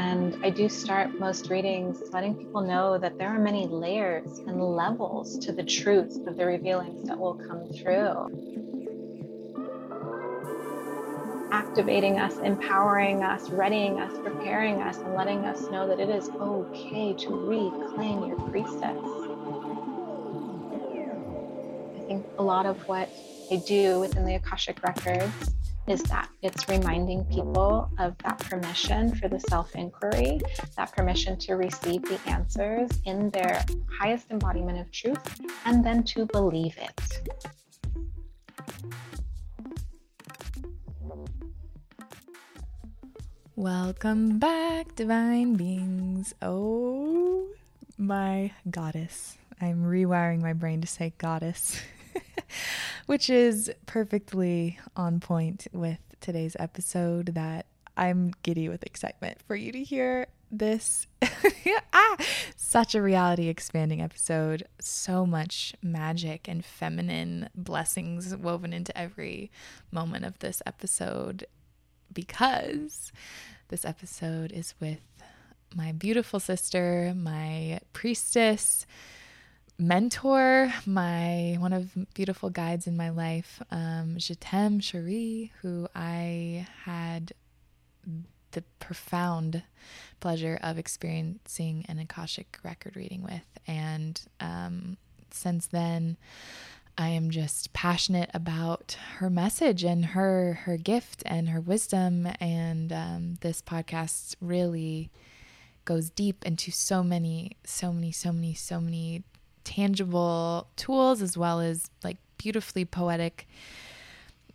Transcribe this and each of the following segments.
And I do start most readings letting people know that there are many layers and levels to the truth of the revealings that will come through. Activating us, empowering us, readying us, preparing us, and letting us know that it is okay to reclaim your priestess. I think a lot of what I do within the Akashic Records is that it's reminding people of that permission for the self inquiry, that permission to receive the answers in their highest embodiment of truth, and then to believe it. Welcome back, divine beings. Oh, my goddess. I'm rewiring my brain to say goddess. which is perfectly on point with today's episode that I'm giddy with excitement for you to hear this. ah, such a reality expanding episode. So much magic and feminine blessings woven into every moment of this episode because this episode is with my beautiful sister, my priestess mentor, my one of beautiful guides in my life, um, Jetaime Cheree, who I had the profound pleasure of experiencing an Akashic record reading with. And um, since then, I am just passionate about her message and her her gift and her wisdom. And um, this podcast really goes deep into so many, so many, so many, so many tangible tools as well as like beautifully poetic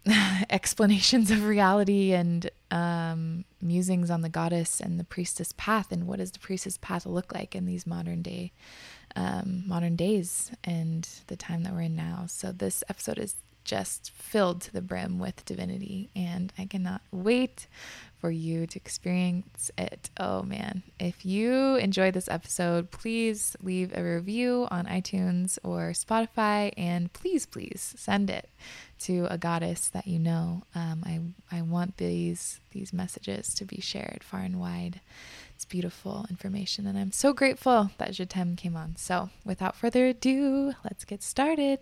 explanations of reality and um, musings on the goddess and the priestess path and what does the priestess path look like in these modern day um, modern days and the time that we're in now. So this episode is just filled to the brim with divinity and i cannot wait for you to experience it. Oh man. If you enjoyed this episode, please leave a review on iTunes or Spotify and please, please send it to a goddess that you know. Um, I, I want these, these messages to be shared far and wide. It's beautiful information, and I'm so grateful that Jetaime came on. So, without further ado, let's get started.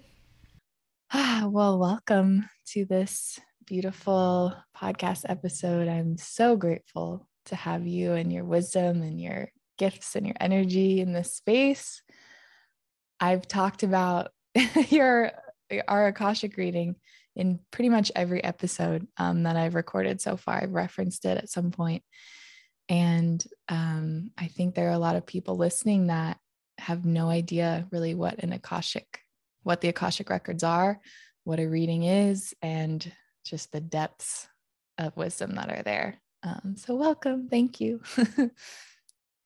Ah, well, welcome to this beautiful podcast episode. I'm so grateful to have you and your wisdom and your gifts and your energy in this space. I've talked about your our Akashic reading in pretty much every episode um, that I've recorded so far. I've referenced it at some point. And um, I think there are a lot of people listening that have no idea really what an Akashic, what the Akashic records are, what a reading is, and just the depths of wisdom that are there. Um, so, welcome. Thank you.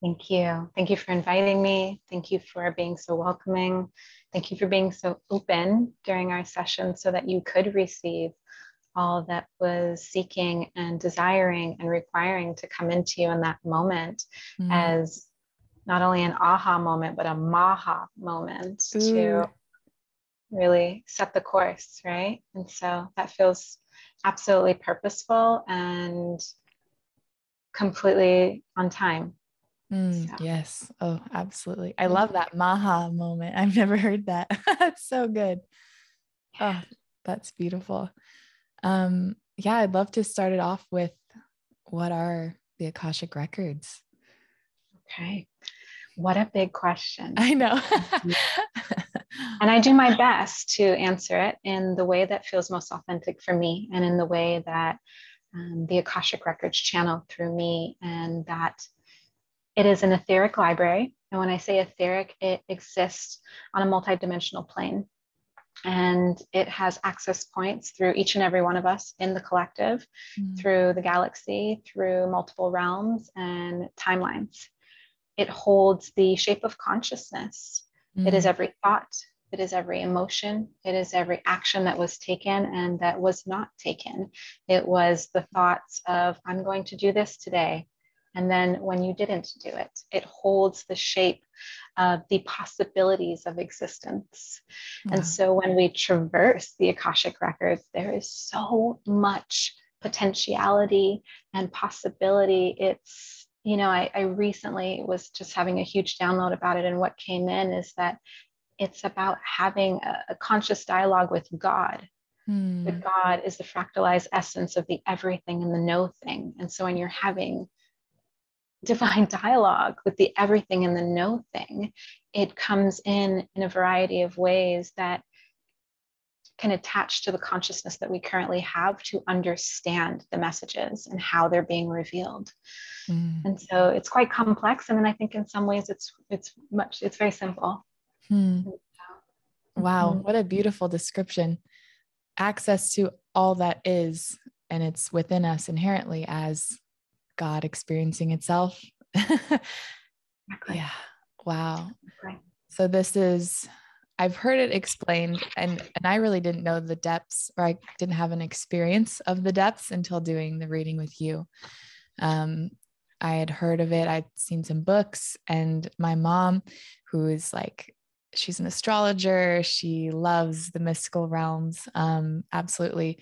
Thank you. Thank you for inviting me. Thank you for being so welcoming. Thank you for being so open during our session so that you could receive all that was seeking and desiring and requiring to come into you in that moment mm. as not only an aha moment, but a maha moment Ooh. to really set the course, right? And so that feels absolutely purposeful and completely on time. Mm, so. Yes. Oh, absolutely. I love that maha moment. I've never heard that. that's so good. Oh, that's beautiful. Um, yeah, I'd love to start it off with what are the Akashic records? Okay. What a big question. I know. and I do my best to answer it in the way that feels most authentic for me and in the way that um, the Akashic Records channel through me, and that it is an etheric library. And when I say etheric, it exists on a multidimensional plane. And it has access points through each and every one of us in the collective, mm. through the galaxy, through multiple realms and timelines. It holds the shape of consciousness Mm. It is mm. every thought, it is every emotion, it is every action that was taken and that was not taken. It was the thoughts of, I'm going to do this today. And then when you didn't do it, it holds the shape of the possibilities of existence. Wow. And so when we traverse the Akashic records, there is so much potentiality and possibility. It's you know, I, I recently was just having a huge download about it. And what came in is that it's about having a, a conscious dialogue with God. Mm. That God is the fractalized essence of the everything and the no thing. And so when you're having divine dialogue with the everything and the no thing, it comes in in a variety of ways that can attach to the consciousness that we currently have to understand the messages and how they're being revealed. Mm. And so it's quite complex. And then I think in some ways it's it's much it's very simple. Hmm. Wow, mm-hmm. what a beautiful description. Access to all that is, and it's within us inherently as God experiencing itself. exactly. Yeah. Wow. So this is I've heard it explained and and I really didn't know the depths or I didn't have an experience of the depths until doing the reading with you. Um, I had heard of it, I'd seen some books and my mom who is like she's an astrologer, she loves the mystical realms um absolutely.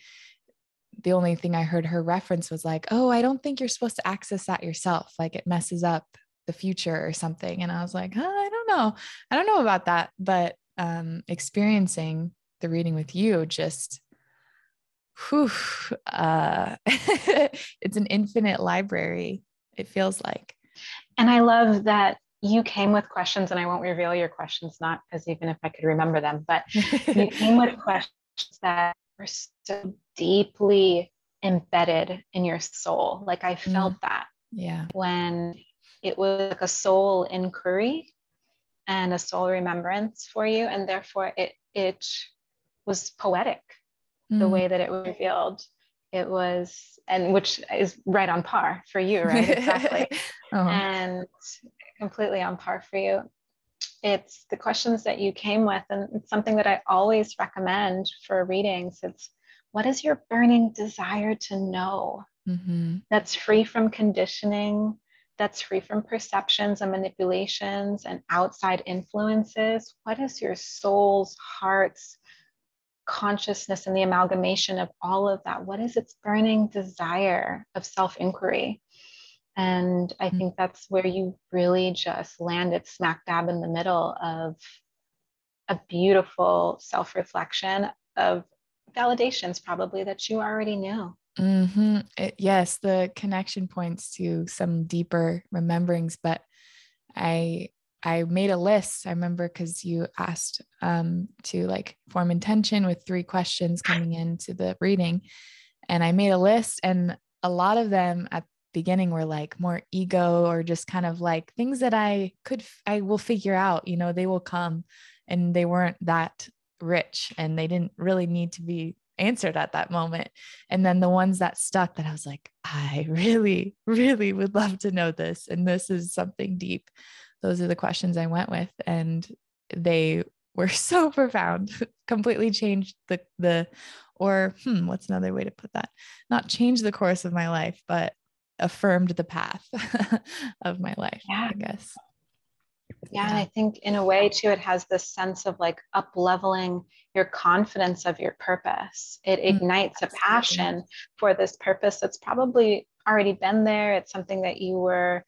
The only thing I heard her reference was like, "Oh, I don't think you're supposed to access that yourself. Like it messes up the future or something." And I was like, oh, "I don't know. I don't know about that." But um, experiencing the reading with you just whew, uh, it's an infinite library it feels like. And i love that you came with questions and i won't reveal your questions not because even if i could remember them but you came with questions that were so deeply embedded in your soul. Like i felt mm. that yeah. when it was like a soul inquiry and a soul remembrance for you and therefore it it was poetic mm. the way that it revealed it was and which is right on par for you right exactly uh-huh. and completely on par for you it's the questions that you came with and it's something that i always recommend for readings it's what is your burning desire to know mm-hmm. that's free from conditioning that's free from perceptions and manipulations and outside influences? What is your soul's, heart's consciousness and the amalgamation of all of that? What is its burning desire of self inquiry? And I mm. think that's where you really just landed smack dab in the middle of a beautiful self reflection of validations, probably that you already knew. Mm-hmm. It, yes, the connection points to some deeper rememberings, but I I made a list. I remember because you asked um, to like form intention with three questions coming into the reading, and I made a list, and a lot of them at beginning were like more ego or just kind of like things that I could I will figure out. You know, they will come, and they weren't that rich, and they didn't really need to be answered at that moment. And then the ones that stuck that I was like, I really, really would love to know this. And this is something deep. Those are the questions I went with. And they were so profound, completely changed the, the, or hmm, what's another way to put that? Not change the course of my life, but affirmed the path of my life, yeah. I guess. Yeah, and I think in a way too, it has this sense of like up leveling your confidence of your purpose. It mm, ignites a passion for this purpose that's probably already been there. It's something that you were,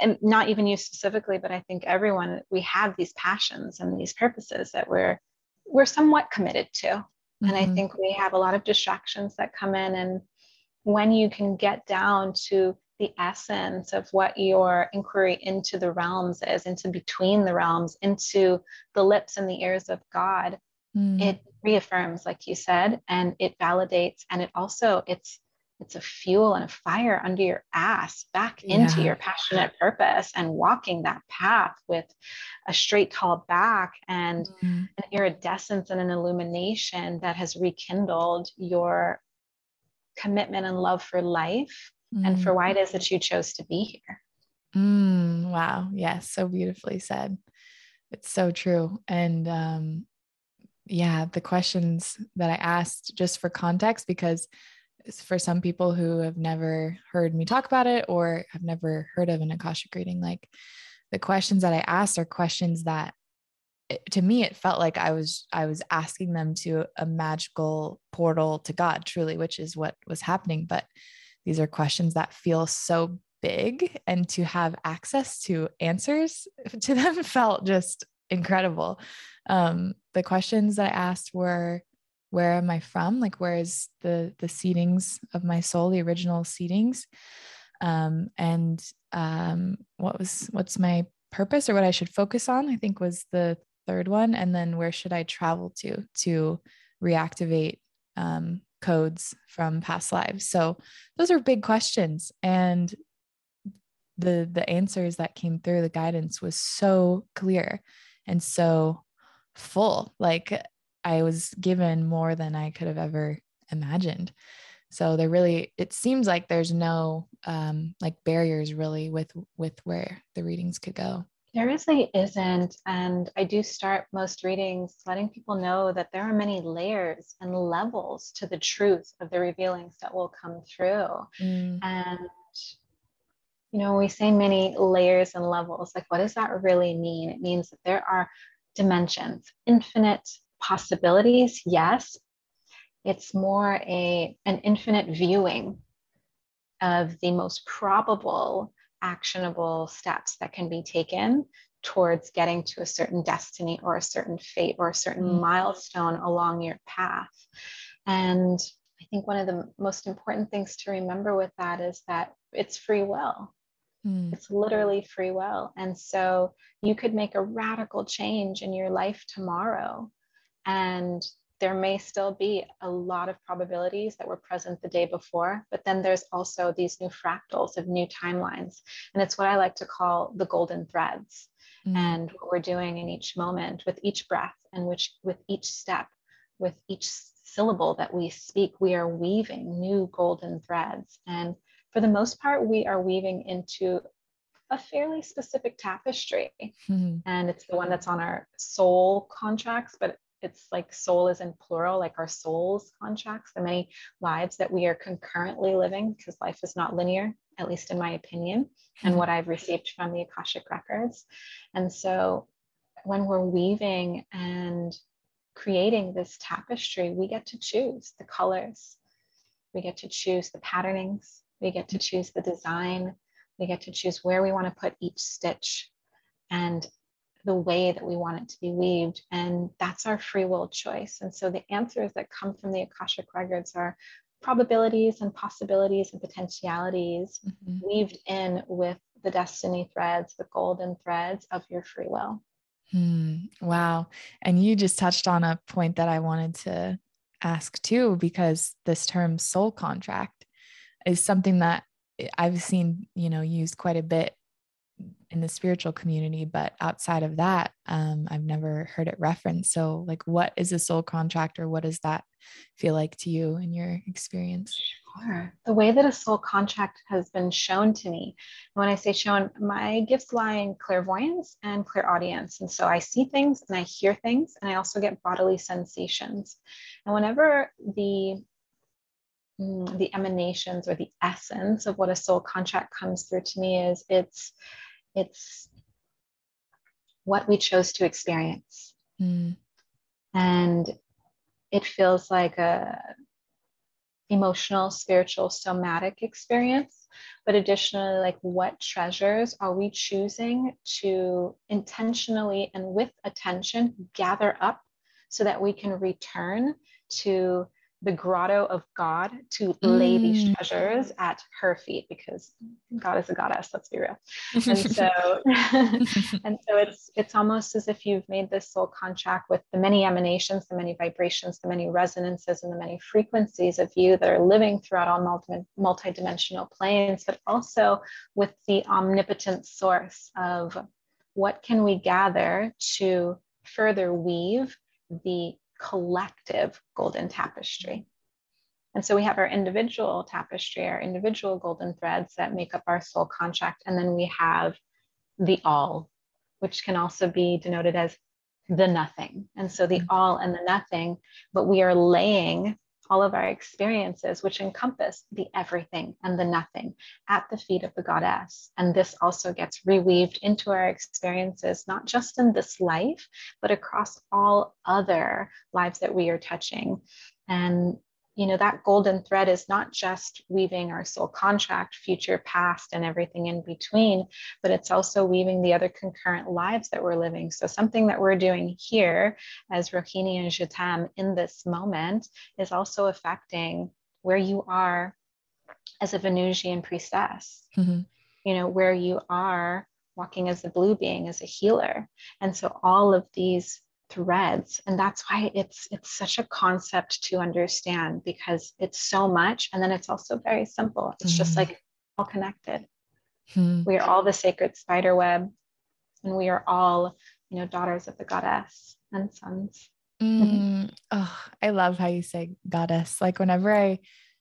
and not even you specifically, but I think everyone we have these passions and these purposes that we're we're somewhat committed to. Mm-hmm. And I mm-hmm. think we have a lot of distractions that come in, and when you can get down to the essence of what your inquiry into the realms is, into between the realms, into the lips and the ears of God, mm. it reaffirms, like you said, and it validates, and it also it's it's a fuel and a fire under your ass back into yeah. your passionate purpose and walking that path with a straight tall back and mm. an iridescence and an illumination that has rekindled your commitment and love for life mm. and for mm. why it is that you chose to be here. Mm, wow. Yes. So beautifully said. It's so true. And um, yeah, the questions that I asked, just for context, because for some people who have never heard me talk about it or have never heard of an Akashic reading, like the questions that I asked are questions that to me it felt like i was i was asking them to a magical portal to god truly which is what was happening but these are questions that feel so big and to have access to answers to them felt just incredible. Um, the questions that I asked were where am I from? Like where is the the seedings of my soul, the original seedings? Um, and um, what was what's my purpose or what I should focus on, I think was the third one. And then where should I travel to to reactivate um, codes from past lives? So those are big questions. And the the answers that came through, the guidance was so clear and so full. Like I was given more than I could have ever imagined. So there really, it seems like there's no um, like barriers really with with where the readings could go. There really isn't. And I do start most readings letting people know that there are many layers and levels to the truth of the revealings that will come through. Mm. And, you know, we say many layers and levels, like, what does that really mean? It means that there are dimensions, infinite possibilities, yes, it's more a, an infinite viewing of the most probable actionable steps that can be taken towards getting to a certain destiny or a certain fate or a certain mm. milestone along your path. And I think one of the most important things to remember with that is that it's free will. Mm. It's literally free will. And so you could make a radical change in your life tomorrow. And there may still be a lot of probabilities that were present the day before, but then there's also these new fractals of new timelines. And it's what I like to call the golden threads. Mm. And what we're doing in each moment with each breath and which with each step, with each syllable that we speak, we are weaving new golden threads. And for the most part, we are weaving into a fairly specific tapestry. Mm-hmm. And it's the one that's on our soul contracts, but it's like soul is in plural, like our souls contracts, the many lives that we are concurrently living, because life is not linear, at least in my opinion, and mm-hmm. what I've received from the Akashic records. And so when we're weaving and creating this tapestry, we get to choose the colors, we get to choose the patternings, we get to choose the design, we get to choose where we want to put each stitch. And the way that we want it to be weaved. And that's our free will choice. And so the answers that come from the Akashic records are probabilities and possibilities and potentialities mm-hmm. weaved in with the destiny threads, the golden threads of your free will. Hmm. Wow. And you just touched on a point that I wanted to ask too, because this term soul contract is something that I've seen, you know, used quite a bit in the spiritual community, but outside of that, um, I've never heard it referenced. So, like, what is a soul contract, or what does that feel like to you in your experience? Sure. The way that a soul contract has been shown to me, when I say shown, my gifts lie in clairvoyance and clairaudience. And so I see things and I hear things, and I also get bodily sensations. And whenever the mm, the emanations or the essence of what a soul contract comes through to me is it's it's what we chose to experience. Mm. And it feels like a emotional, spiritual, somatic experience. But additionally, like what treasures are we choosing to intentionally and with attention gather up so that we can return to the grotto of God to mm. lay these mm. treasures at her feet because God is a goddess, let's be real. And so and so it's it's almost as if you've made this soul contract with the many emanations, the many vibrations, the many resonances, and the many frequencies of you that are living throughout all multi-dimensional planes, but also with the omnipotent source of what can we gather to further weave the collective golden tapestry. And so we have our individual tapestry, our individual golden threads that make up our soul contract. And then we have the all, which can also be denoted as the nothing. And so the mm-hmm. all and the nothing, but we are laying all of our experiences, which encompass the everything and the nothing at the feet of the goddess. And this also gets reweaved into our experiences, not just in this life, but across all other lives that we are touching. And you know that golden thread is not just weaving our soul contract future past and everything in between but it's also weaving the other concurrent lives that we're living. So something that we're doing here as rohini and Jetaime in this moment is also affecting where you are as a venusian priestess. Mm-hmm. you know where you are walking as a blue being as a healer. And so all of these threads. And that's why it's it's such a concept to understand because it's so much and then it's also very simple. It's mm. just like all connected. Mm we are all the sacred spider web and we are all you know daughters of the goddess and sons. Mm. Oh i love how you say goddess. Like whenever i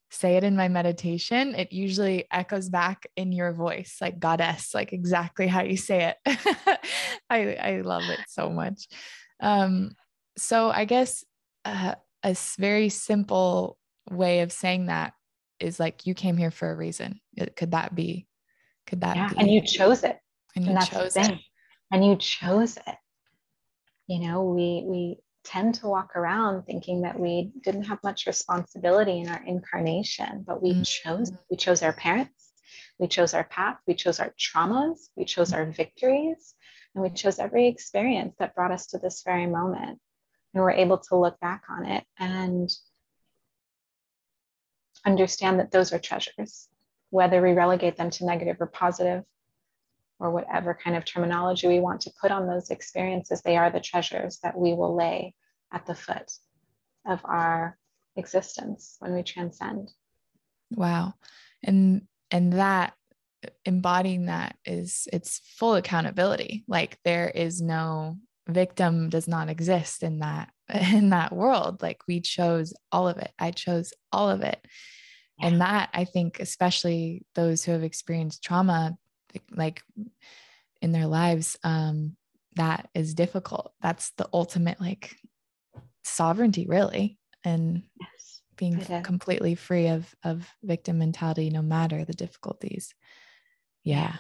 say it in my meditation it usually echoes back in your voice like goddess like exactly how you say it. I i love it so much um, so I guess uh, a very simple way of saying that is like you came here for a reason. Could that be? Could that yeah, be? And you chose it. And, and you chose it. And you chose it. You know, we we tend to walk around thinking that we didn't have much responsibility in our incarnation, but we mm-hmm. chose we chose our parents, we chose our path, we chose our traumas, we chose our victories, and we chose every experience that brought us to this very moment. And we're able to look back on it and understand that those are treasures, whether we relegate them to negative or positive, or whatever kind of terminology we want to put on those experiences, they are the treasures that we will lay at the foot of our existence when we transcend. Wow. And and that embodying that is it's full accountability. Like there is no victim does not exist in that in that world. Like we chose all of it. I chose all of it. Yeah. and that i think especially those who have experienced trauma like in their lives um that is difficult. That's the ultimate like sovereignty really and yes, being completely free of of victim mentality no matter the difficulties yeah.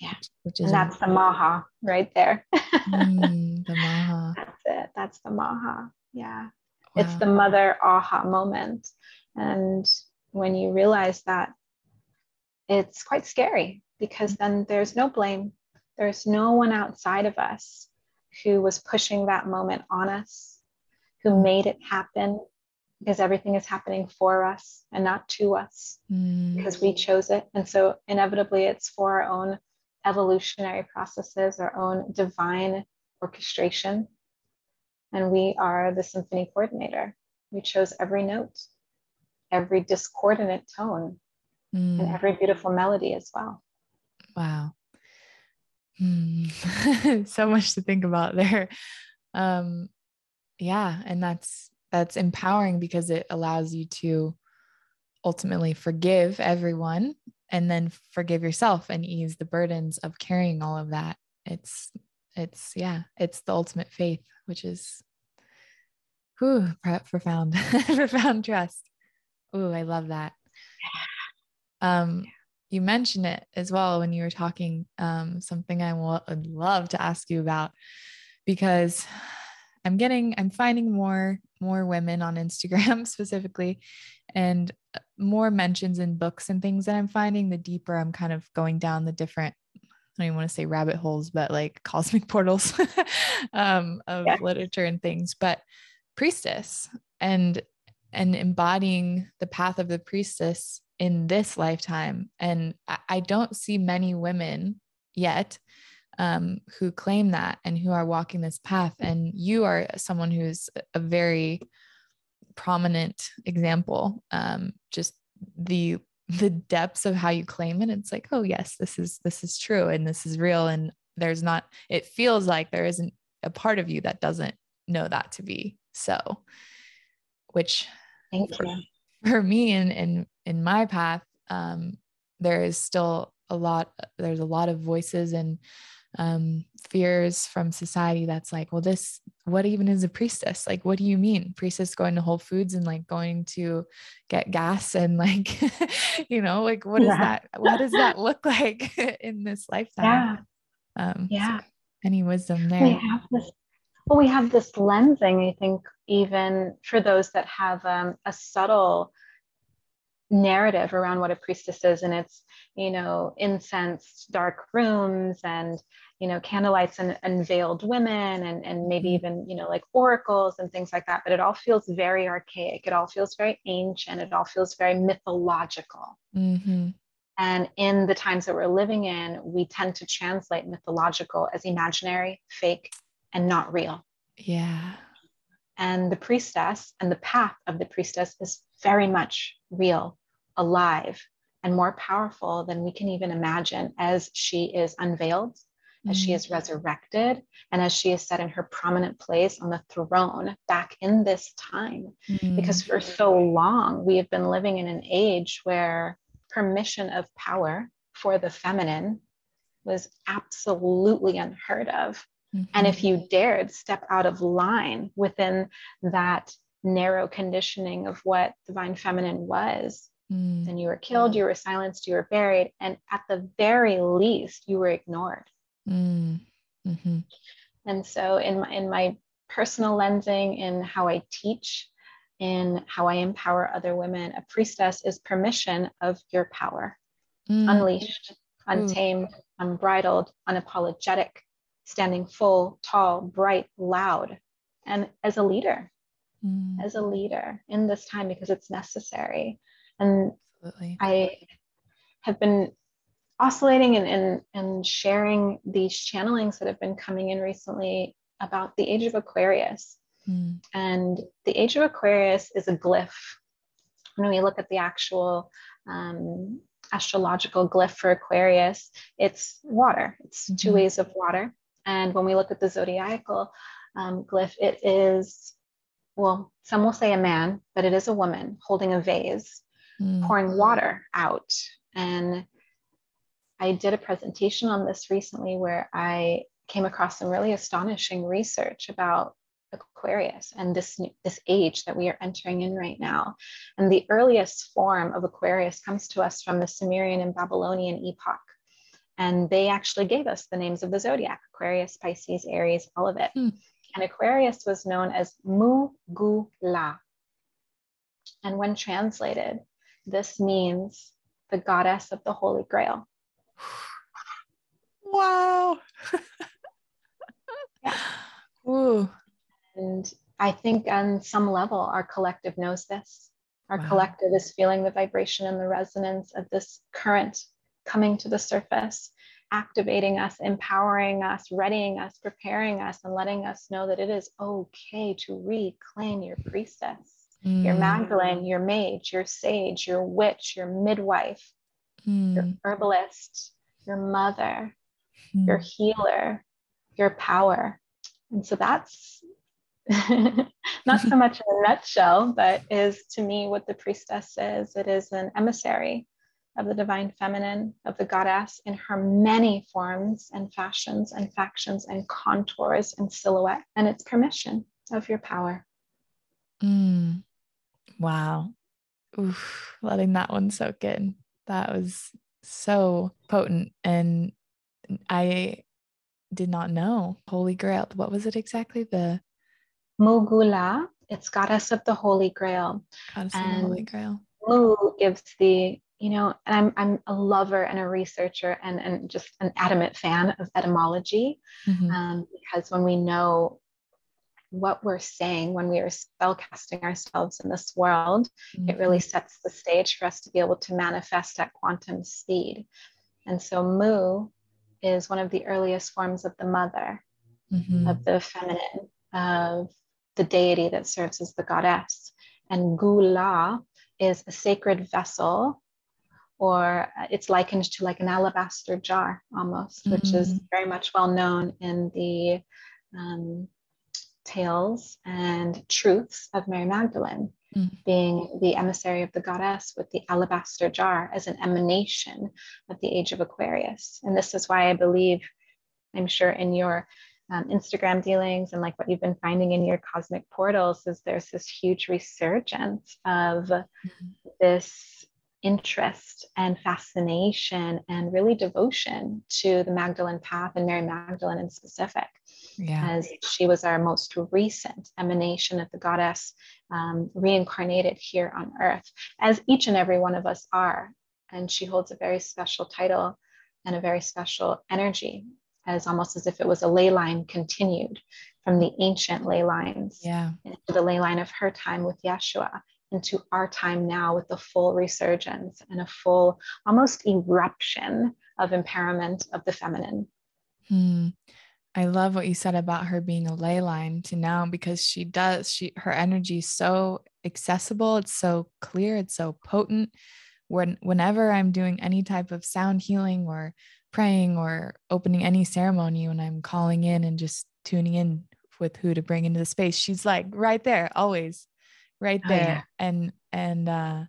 Yeah. Which is and that's the maha right there. mm, the maha. That's it. That's the maha. Yeah. Wow. It's the mother aha moment. And when you realize that, it's quite scary because then there's no blame. There's no one outside of us who was pushing that moment on us, who mm. made it happen, because everything is happening for us and not to us mm. because we chose it. And so, inevitably, it's for our own evolutionary processes, our own divine orchestration. And we are the symphony coordinator. We chose every note, every discordant tone, mm. and every beautiful melody as well. Wow. Mm. so much to think about there. Um, yeah. And that's that's empowering because it allows you to ultimately forgive everyone and then forgive yourself and ease the burdens of carrying all of that. It's it's yeah it's the ultimate faith which is whew, profound profound trust. Oh i love that. Um you mentioned it as well when you were talking um something i would love to ask you about because i'm getting i'm finding more more women on Instagram specifically and more mentions in books and things that I'm finding, the deeper I'm kind of going down the different, I don't even want to say rabbit holes, but like cosmic portals um, of yeah. literature and things. But priestess and and embodying the path of the priestess in this lifetime. And I don't see many women yet um, who claim that and who are walking this path. And you are someone who's a very prominent example. Um, just the the depths of how you claim it. It's like, oh yes, this is this is true and this is real. And there's not. It feels like there isn't a part of you that doesn't know that to be so. Which for, for, me and in in my path, um, there is still a lot. There's a lot of voices and um, fears from society that's like, well, this, what even is a priestess? Like, what do you mean? Priestess going to Whole Foods and like going to get gas and like, you know, like what yeah. is that? What does that look like in this lifetime? Yeah. Um, yeah. So any wisdom there? We have this, well, we have this lensing, I think, even for those that have um, a subtle narrative around what a priestess is and it's you know incense dark rooms and you know candlelights and, and veiled women and, and maybe mm-hmm. even you know like oracles and things like that. But it all feels very archaic. It all feels very ancient. It all feels very mythological. Mm-hmm. and in the times that we're living in we tend to translate mythological as imaginary fake and not real. Yeah. And the priestess and the path of the priestess is very much real alive and more powerful than we can even imagine as she is unveiled, mm-hmm. as she mm. is resurrected, and as she is set in her prominent place on the throne back in this time. Mm-hmm. Because for so long, we have been living in an age where permission of power for the feminine was absolutely unheard of. Mm-hmm. And if you dared step out of line within that narrow conditioning of what divine feminine was, Mm. Then you were killed, you were silenced, you were buried, and at the very least, you were ignored. Mm. Mm-hmm. And so, in my, in my personal lensing, in how I teach, in how I empower other women, a priestess is permission of your power, mm. unleashed, untamed, Ooh. unbridled, unapologetic, standing full, tall, bright, loud, and as a leader, mm. as a leader in this time because it's necessary. And Absolutely. I have been oscillating and, and, and sharing these channelings that have been coming in recently about the age of Aquarius. Mm. And the age of Aquarius is a glyph. When we look at the actual um, astrological glyph for Aquarius, it's water, it's mm-hmm. two ways of water. And when we look at the zodiacal um, glyph, it is, well, some will say a man, but it is a woman holding a vase mm. pouring water out. And I did a presentation on this recently where I came across some really astonishing research about Aquarius and this this age that we are entering in right now. And the earliest form of Aquarius comes to us from the Sumerian and Babylonian epoch. And they actually gave us the names of the zodiac Aquarius, Pisces, Aries, all of it. Mm. And Aquarius was known as Mugula. And when translated, this means the goddess of the Holy Grail. Wow. yeah. Ooh. And I think on some level, our collective knows this. Our wow. collective is feeling the vibration and the resonance of this current coming to the surface, activating us, empowering us, readying us, preparing us, and letting us know that it is okay to reclaim your priestess mm. your Magdalene, your mage, your sage, your witch, your midwife, mm. your herbalist, your mother, mm. your healer, your power. And so that's not so much in a nutshell, but is to me what the priestess is. It is an emissary of the divine feminine, of the goddess in her many forms and fashions and factions and contours and silhouette. And it's permission of your power. Mm. Wow. Oof, letting that one soak in. That was so potent. And I did not know. Holy Grail. What was it exactly? The Mugula. It's goddess of the Holy Grail. Goddess and of the Holy Grail. Mu gives the, you know, and I'm I'm a lover and a researcher and, and just an adamant fan of etymology. Mm-hmm. Um, because when we know what we're saying when we are spellcasting ourselves in this world, mm-hmm. it really mm-hmm. sets the stage for us to be able to manifest at quantum speed. And so, Mu is one of the earliest forms of the mother, mm-hmm. of the feminine, of the deity that serves as the goddess. And Gula is a sacred vessel, or it's likened to like an alabaster jar almost, mm-hmm. which is mm-hmm. very much well known in the um, tales and truths of Mary Magdalene, mm. being the emissary of the goddess with the alabaster jar as an emanation of the age of Aquarius. And this is why I believe, I'm sure, in your um, Instagram dealings and like what you've been finding in your cosmic portals, is there's this huge resurgence of mm-hmm. this interest and fascination and really devotion to the Magdalene path and Mary Magdalene in specific. Yeah. as she was our most recent emanation of the goddess um, reincarnated here on earth, as each and every one of us are. And she holds a very special title and a very special energy, as almost as if it was a ley line continued from the ancient ley lines yeah. into the ley line of her time with Yeshua into our time now with the full resurgence and a full almost eruption of empowerment of the feminine. Hmm. I love what you said about her being a ley line to now because she does she her energy is so accessible, it's so clear, it's so potent. When whenever I'm doing any type of sound healing or praying or opening any ceremony, when I'm calling in and just tuning in with who to bring into the space, she's like right there, always right there. Oh, yeah. And and uh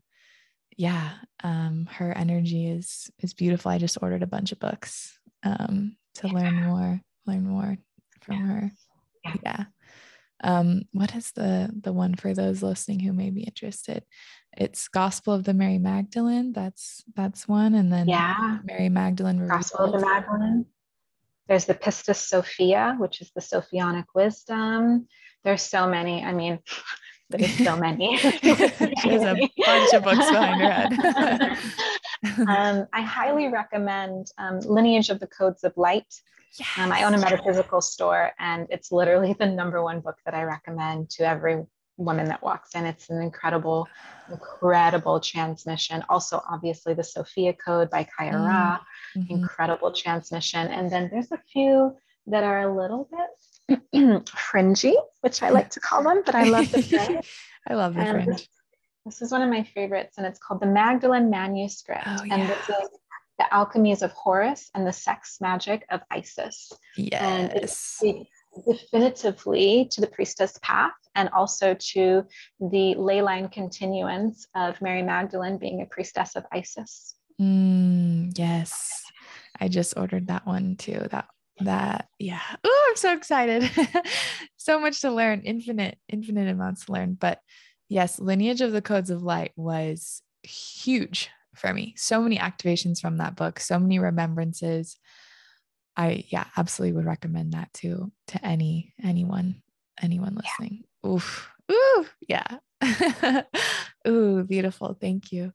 yeah, um her energy is is beautiful. I just ordered a bunch of books um to yeah. learn more learn more from yeah. her. Yeah. yeah. Um, what is the the one for those listening who may be interested? It's Gospel of the Mary Magdalene. That's that's one, and then yeah, Mary Magdalene. Gospel of the Magdalene. There's the Pistis Sophia, which is the Sophionic wisdom. There's so many. I mean, there's so many. she has a bunch of books behind her head. um, I highly recommend um, Lineage of the Codes of Light Yes. Um, I own a metaphysical store, and it's literally the number one book that I recommend to every woman that walks in. It's an incredible, incredible transmission. Also, obviously, the Sophia Code by Kaia mm, Ra, mm-hmm. incredible transmission. And then there's a few that are a little bit fringy, which I like to call them, but I love the fringe. I love the and fringe. This, is one of my favorites, and it's called the Magdalene Manuscript. Oh, yeah. And this is the alchemies of Horus and the sex magic of Isis. Yes. And it's definitively to the priestess path and also to the ley line continuance of Mary Magdalene being a priestess of Isis. Mm, yes. I just ordered that one too. That that yeah. Oh, I'm so excited. so much to learn, infinite, infinite amounts to learn. But yes, lineage of the codes of light was huge for me. So many activations from that book, so many remembrances. I yeah, absolutely would recommend that to to any anyone anyone listening. Yeah. Oof. Ooh, yeah. Ooh, beautiful. Thank you.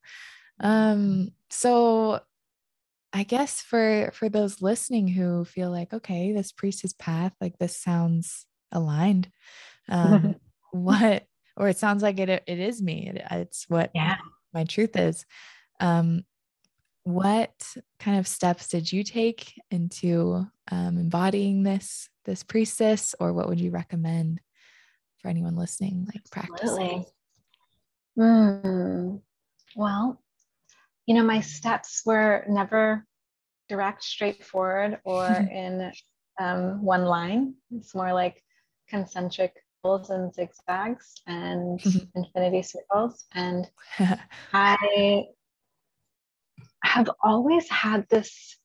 Um so I guess for for those listening who feel like okay, this priestess path like this sounds aligned. Um what or it sounds like it it is me. It, it's what yeah. my truth is. Um, what kind of steps did you take into um, embodying this this priestess, or what would you recommend for anyone listening, like practicing? Hmm. Well, you know, my steps were never direct, straightforward, or in um, one line. It's more like concentric circles and zigzags and infinity circles. And I have always had this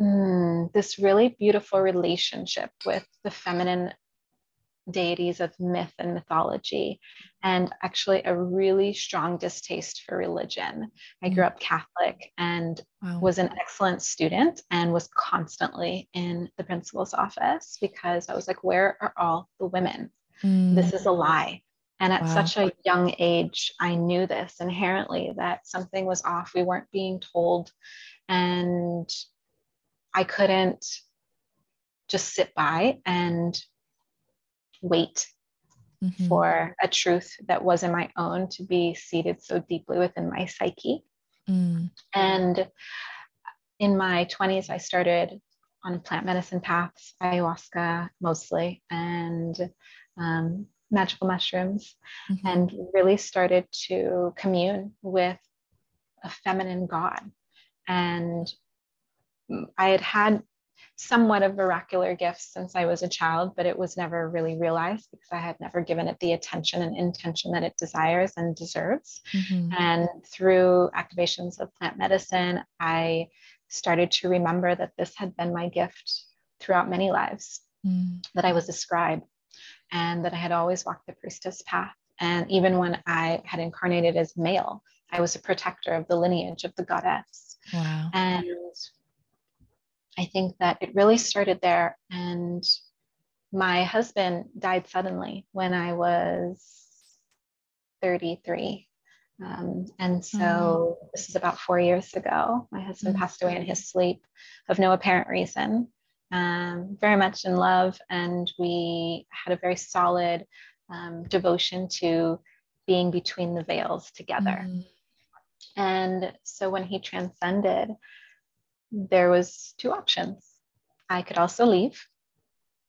mm, this really beautiful relationship with the feminine deities of myth and mythology and actually a really strong distaste for religion i grew mm. up catholic and wow. was an excellent student and was constantly in the principal's office because i was like where are all the women mm. this is a lie and at wow. such a young age, I knew this inherently that something was off. We weren't being told. And I couldn't just sit by and wait mm-hmm. for a truth that wasn't my own to be seated so deeply within my psyche. Mm. And in my 20s, I started on plant medicine paths, ayahuasca mostly, and um, magical mushrooms mm-hmm. and really started to commune with a feminine god. And I had had somewhat of oracular gifts since I was a child, but it was never really realized because I had never given it the attention and intention that it desires and deserves. Mm-hmm. And through activations of plant medicine, I started to remember that this had been my gift throughout many lives, mm. that I was a scribe and that I had always walked the priestess path. And even when I had incarnated as male, I was a protector of the lineage of the goddess. Wow. And I think that it really started there. And my husband died suddenly when I was 33. Um, and so mm-hmm. this is about four years ago. My husband mm-hmm. passed away in his sleep of no apparent reason. Um, very much in love, and we had a very solid um, devotion to being between the veils together. Mm-hmm. And so when he transcended, there was two options. I could also leave,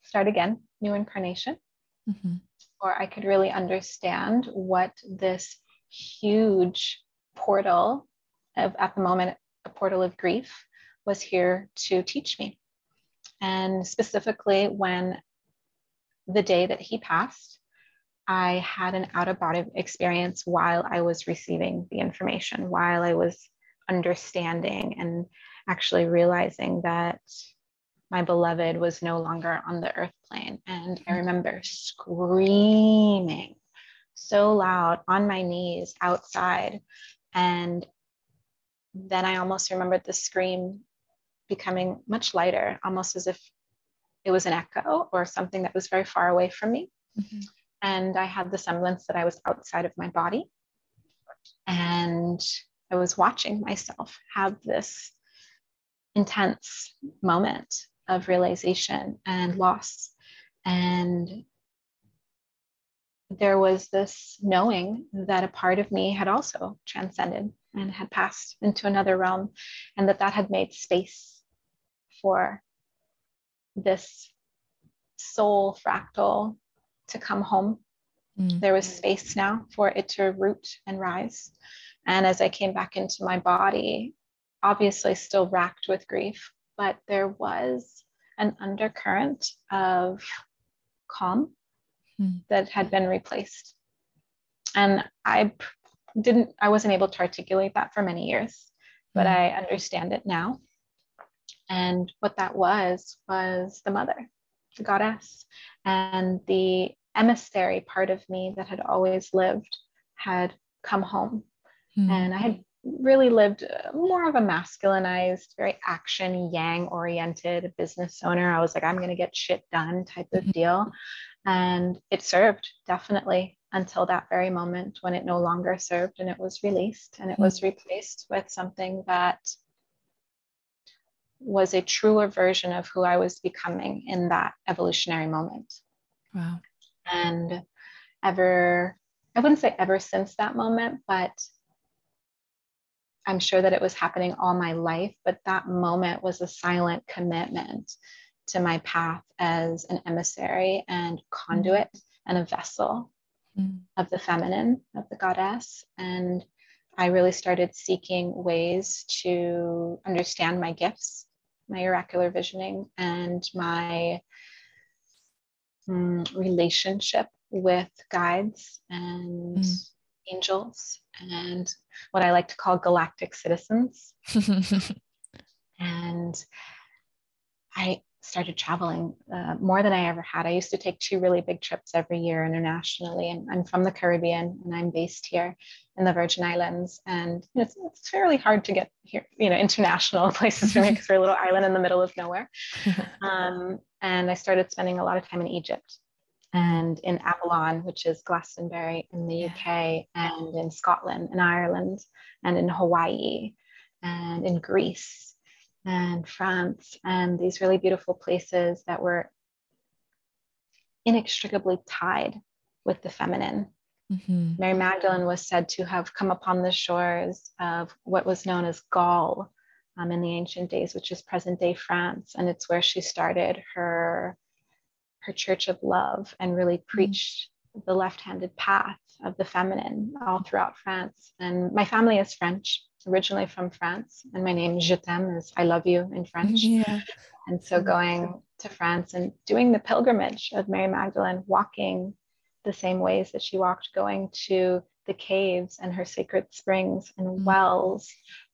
start again, new incarnation, mm-hmm. or I could really understand what this huge portal of at the moment a portal of grief was here to teach me. And specifically when the day that he passed, I had an out of body experience while I was receiving the information, while I was understanding and actually realizing that my beloved was no longer on the earth plane. And I mm-hmm. remember screaming so loud on my knees outside. And then I almost remembered the scream becoming much lighter, almost as if it was an echo or something that was very far away from me. Mm-hmm. And I had the semblance that I was outside of my body. And I was watching myself have this intense moment of realization and loss. And there was this knowing that a part of me had also transcended and had passed into another realm, and that that had made space for this soul fractal to come home. Mm. There was space now for it to root and rise. And as I came back into my body, obviously still racked with grief, but there was an undercurrent of calm mm. that had been replaced. And I didn't, I wasn't able to articulate that for many years, but mm. I understand it now. And what that was, was the mother, the goddess, and the emissary part of me that had always lived had come home. Mm. And I had really lived more of a masculinized, very action yang oriented business owner. I was like, I'm going to get shit done type of mm-hmm. deal. And it served definitely until that very moment when it no longer served and it was released and it mm-hmm. was replaced with something that was a truer version of who I was becoming in that evolutionary moment. Wow. And ever, I wouldn't say ever since that moment, but I'm sure that it was happening all my life, but that moment was a silent commitment to my path as an emissary and conduit mm. and a vessel mm. of the feminine, of the goddess. And I really started seeking ways to understand my gifts, my oracular visioning, and my mm, relationship with guides and mm. Angels and what I like to call galactic citizens. and I started traveling uh, more than I ever had. I used to take two really big trips every year internationally, and I'm from the Caribbean and I'm based here in the Virgin Islands. And you know, it's, it's fairly hard to get here, you know, international places for me because we're a little island in the middle of nowhere. Um, and I started spending a lot of time in Egypt and in Avalon, which is Glastonbury in the UK, and in Scotland and Ireland, and in Hawaii, and in Greece and France, and these really beautiful places that were inextricably tied with the feminine. Mm-hmm. Mary Magdalene was said to have come upon the shores of what was known as Gaul um, in the ancient days, which is present day France. And it's where she started her her church of love and really mm. preached mm. the left-handed path of the feminine all throughout France. And my family is French, originally from France, and my name Je t'aime is I love you in French. Yeah. And so going to France and doing the pilgrimage of Mary Magdalene, walking the same ways that she walked, going to the caves and her sacred springs and mm. wells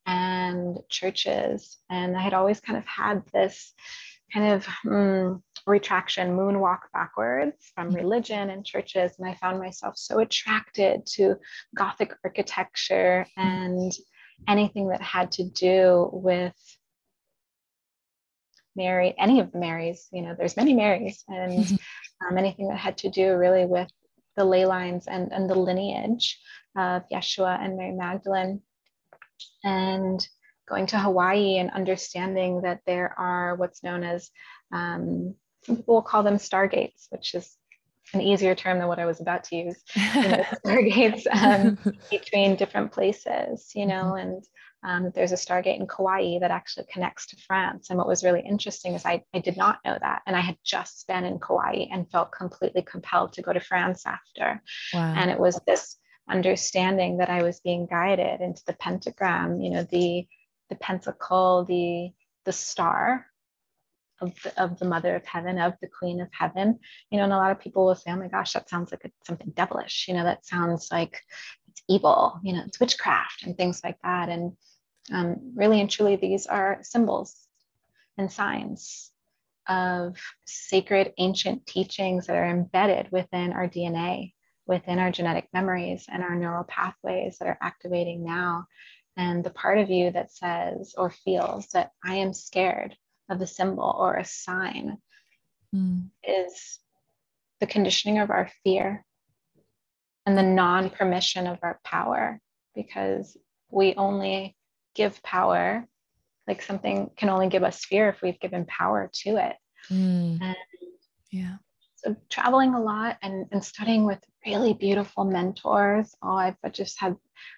and churches. And I had always kind of had this kind of mm, retraction, moonwalk backwards from mm-hmm. religion and churches. And I found myself so attracted to Gothic architecture mm-hmm. and anything that had to do with Mary, any of the Marys, you know, there's many Marys, and um, anything that had to do really with the ley lines and, and the lineage of Yeshua and Mary Magdalene. And going to Hawaii and understanding that there are what's known as, um, some people will call them stargates, which is an easier term than what I was about to use, you know, stargates um, between different places, you know, mm-hmm. and um, there's a Stargate in Kauai that actually connects to France. And what was really interesting is I, I did not know that. And I had just been in Kauai and felt completely compelled to go to France after. Wow. And it was this understanding that I was being guided into the pentagram, you know, the the pentacle, the the star of the, of the mother of heaven, of the queen of heaven, you know, and a lot of people will say, oh my gosh, that sounds like it's something devilish, you know, that sounds like it's evil, you know, it's witchcraft and things like that. And um, really and truly, these are symbols and signs of sacred ancient teachings that are embedded within our DNA, within our genetic memories and our neural pathways that are activating now. And the part of you that says or feels that I am scared of a symbol or a sign mm. is the conditioning of our fear and the non permission of our power because we only give power like something can only give us fear if we've given power to it mm. and yeah so traveling a lot and, and studying with really beautiful mentors oh i've just had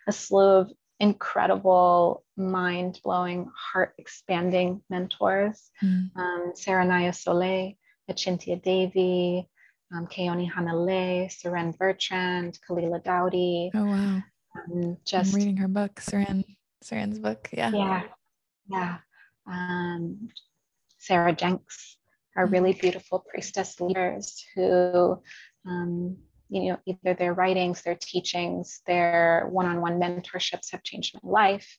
a slew of incredible mind-blowing heart expanding mentors mm. um, sarah naya soleil achintia devi um, Keoni Hanale, Seren Bertrand, Kalila Dowdy. Oh wow! Um, just I'm reading her book, Seren. Seren's book. Yeah. Yeah. Yeah. Um, Sarah Jenks are mm-hmm. really beautiful priestess leaders who, um, you know, either their writings, their teachings, their one on one mentorships have changed my life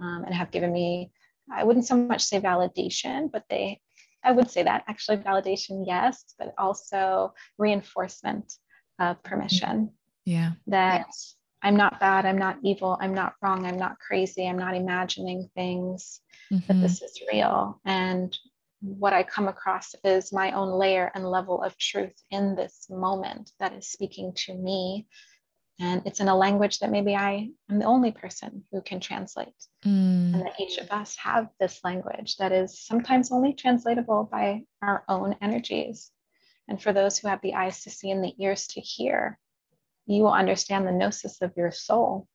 um, and have given me, I wouldn't so much say validation, but they, I would say that actually validation, yes, but also reinforcement of permission. Yeah. That. Yes I'm not bad, I'm not evil, I'm not wrong, I'm not crazy, I'm not imagining things, mm-hmm. that this is real. And what I come across is my own layer and level of truth in this moment that is speaking to me. And it's in a language that maybe I am the only person who can translate. Mm. And that each of us have this language that is sometimes only translatable by our own energies. And for those who have the eyes to see and the ears to hear, you will understand the gnosis of your soul.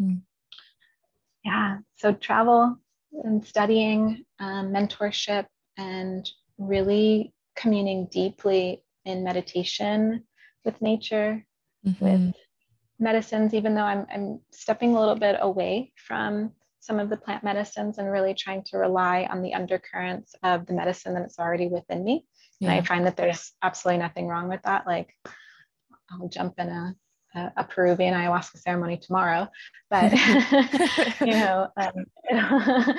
Mm. Yeah, so travel and studying, um, mentorship, and really communing deeply in meditation with nature, mm-hmm. with medicines, even though I'm, I'm stepping a little bit away from some of the plant medicines and really trying to rely on the undercurrents of the medicine that's already within me. Yeah. And I find that there's absolutely nothing wrong with that. Like I'll jump in a, a, a Peruvian ayahuasca ceremony tomorrow, but you know, um,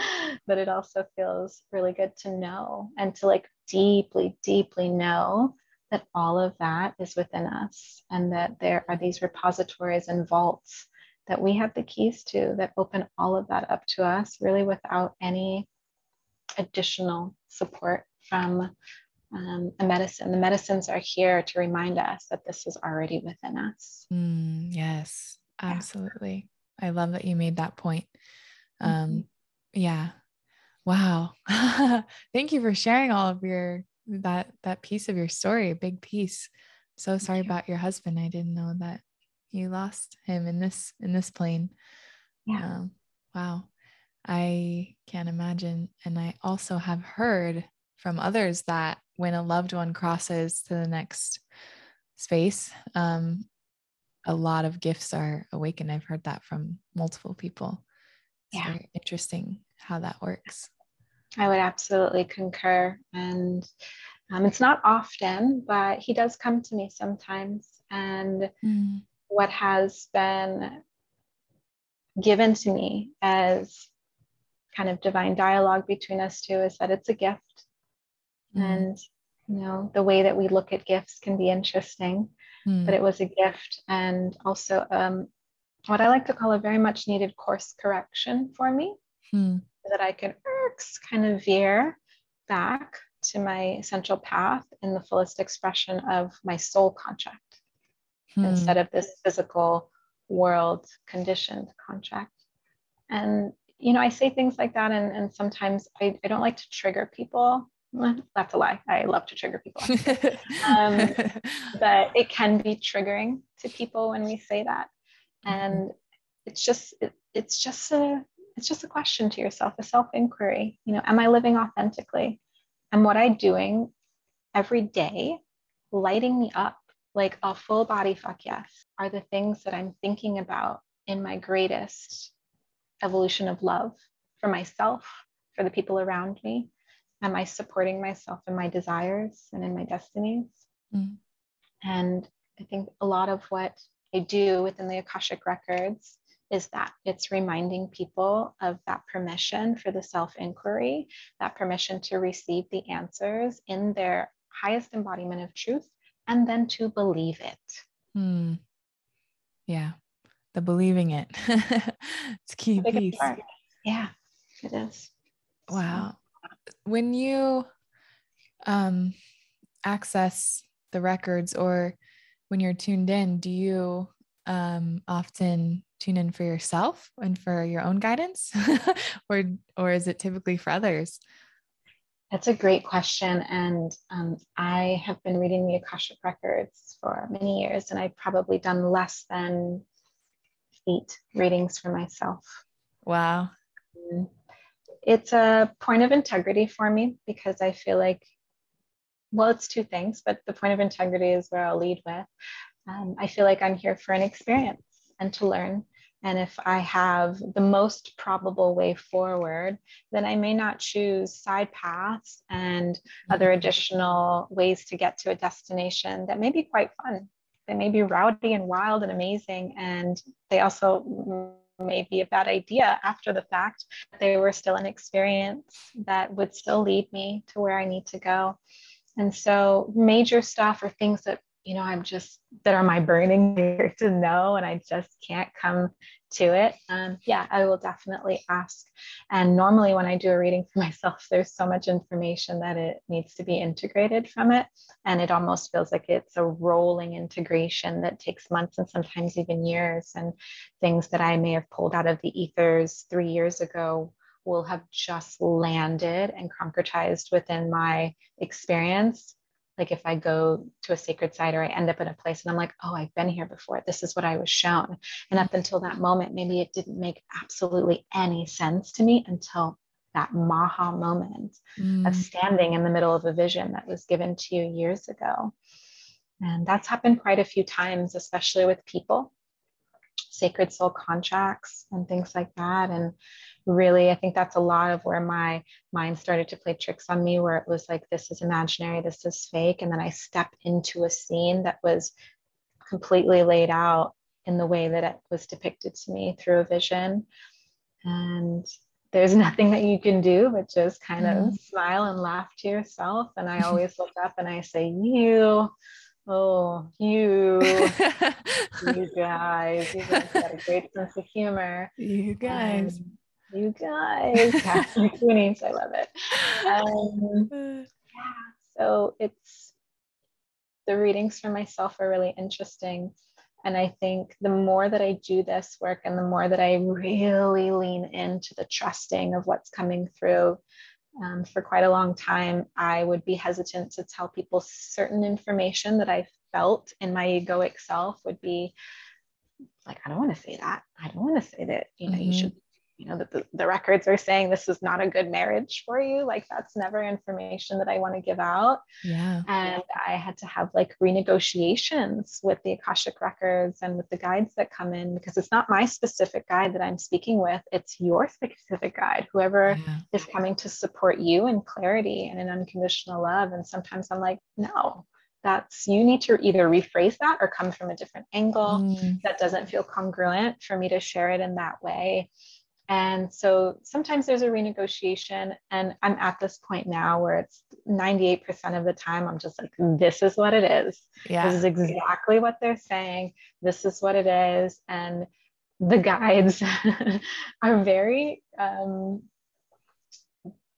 but it also feels really good to know and to like deeply, deeply know that all of that is within us and that there are these repositories and vaults that we have the keys to that open all of that up to us really without any additional support from um, a medicine. The medicines are here to remind us that this is already within us. Mm, yes, absolutely. Yeah. I love that you made that point. Um, mm-hmm. Yeah. Wow. Thank you for sharing all of your that that piece of your story, a big piece. So sorry you. about your husband. I didn't know that you lost him in this in this plane. Yeah. Um, wow. I can't imagine. And I also have heard from others that when a loved one crosses to the next space, um, a lot of gifts are awakened. I've heard that from multiple people. It's yeah. very interesting how that works. I would absolutely concur. And um, it's not often, but he does come to me sometimes. And mm. what has been given to me as kind of divine dialogue between us two is that it's a gift mm. and you know the way that we look at gifts can be interesting mm. but it was a gift and also um, what i like to call a very much needed course correction for me mm. so that i can kind of veer back to my central path in the fullest expression of my soul contract hmm. instead of this physical world conditioned contract. And, you know, I say things like that, and, and sometimes I, I don't like to trigger people. That's a lie. I love to trigger people. um, but it can be triggering to people when we say that. Mm-hmm. And it's just, it, it's just a, it's just a question to yourself, a self inquiry. You know, am I living authentically? Am what I doing every day lighting me up like a full body fuck yes are the things that I'm thinking about in my greatest evolution of love for myself, for the people around me? Am I supporting myself in my desires and in my destinies? Mm. And I think a lot of what I do within the Akashic Records is that it's reminding people of that permission for the self inquiry, that permission to receive the answers in their highest embodiment of truth and then to believe it. Hmm. Yeah, the believing it. it's key piece. Yeah, it is. Wow. When you um, access the records or when you're tuned in, do you um, often tune in for yourself and for your own guidance, or or is it typically for others? That's a great question. And um, I have been reading the Akashic Records for many years, and I've probably done less than eight readings for myself. Wow. Um, it's a point of integrity for me because I feel like, well, it's two things, but the point of integrity is where I'll lead with. Um, I feel like I'm here for an experience and to learn and if I have the most probable way forward, then I may not choose side paths and mm-hmm. other additional ways to get to a destination that may be quite fun. They may be rowdy and wild and amazing. And they also may be a bad idea after the fact. They were still an experience that would still lead me to where I need to go. And so, major stuff or things that you know, I'm just that are my burning here to know, and I just can't come to it. Um, yeah, I will definitely ask. And normally, when I do a reading for myself, there's so much information that it needs to be integrated from it. And it almost feels like it's a rolling integration that takes months and sometimes even years. And things that I may have pulled out of the ethers three years ago will have just landed and concretized within my experience like if I go to a sacred site or I end up in a place and I'm like, oh, I've been here before. This is what I was shown. And up until that moment, maybe it didn't make absolutely any sense to me until that maha moment mm. of standing in the middle of a vision that was given to you years ago. And that's happened quite a few times, especially with people, sacred soul contracts and things like that. And really i think that's a lot of where my mind started to play tricks on me where it was like this is imaginary this is fake. And then i step into a scene that was completely laid out in the way that it was depicted to me through a vision. And there's nothing that you can do but just kind of smile and laugh to yourself. And i always look up and i say you oh you you guys you guys got a great sense of humor. You guys. Um, you guys, Catherine Cooney, I love it. Um, yeah, so it's the readings for myself are really interesting. And I think the more that I do this work and the more that I really lean into the trusting of what's coming through, um, for quite a long time, I would be hesitant to tell people certain information that I felt in my egoic self would be like, I don't want to say that. I don't want to say that, you know, mm-hmm. you should you know that the, the records are saying this is not a good marriage for you. Like that's never information that i want to give out. Yeah. And i had to have like renegotiations with the akashic records and with the guides that come in because it's not my specific guide that i'm speaking with. It's your specific guide. Whoever yeah. is coming to support you in clarity and in unconditional love. And sometimes i'm like no that's you need to either rephrase that or come from a different angle. Mm. that doesn't feel congruent for me to share it in that way and so sometimes there's a renegotiation, and I'm at this point now where it's 98% of the time I'm just like, this is what it is. Yeah. This is exactly what they're saying. This is what it is. And the guides are very um,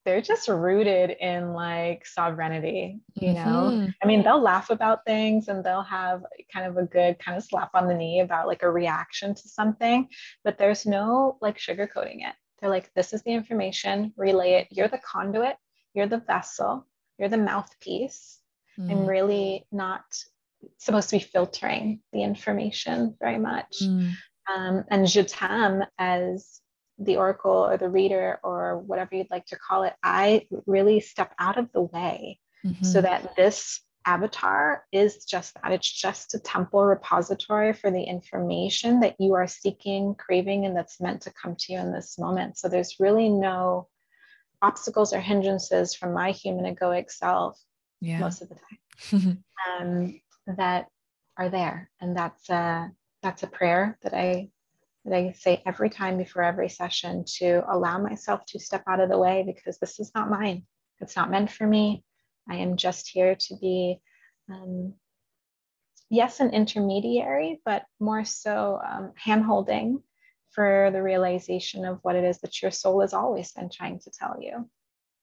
they're just rooted in like sovereignty, you know? Mm-hmm. I mean, they'll laugh about things and they'll have kind of a good kind of slap on the knee about like a reaction to something, but there's no like sugarcoating it. They're like, this is the information, relay it. You're the conduit, you're the vessel, you're the mouthpiece. Mm. I'm really not supposed to be filtering the information very much. Mm. Um, and Jetaime as the oracle or the reader or whatever you'd like to call it, I really step out of the way mm-hmm. so that this avatar is just that it's just a temple repository for the information that you are seeking, craving, and that's meant to come to you in this moment. So there's really no obstacles or hindrances from my human egoic self yeah. most of the time um, that are there. And that's a, that's a prayer that I that I say every time before every session to allow myself to step out of the way because this is not mine. It's not meant for me. I am just here to be, um, yes, an intermediary, but more so um, hand holding for the realization of what it is that your soul has always been trying to tell you.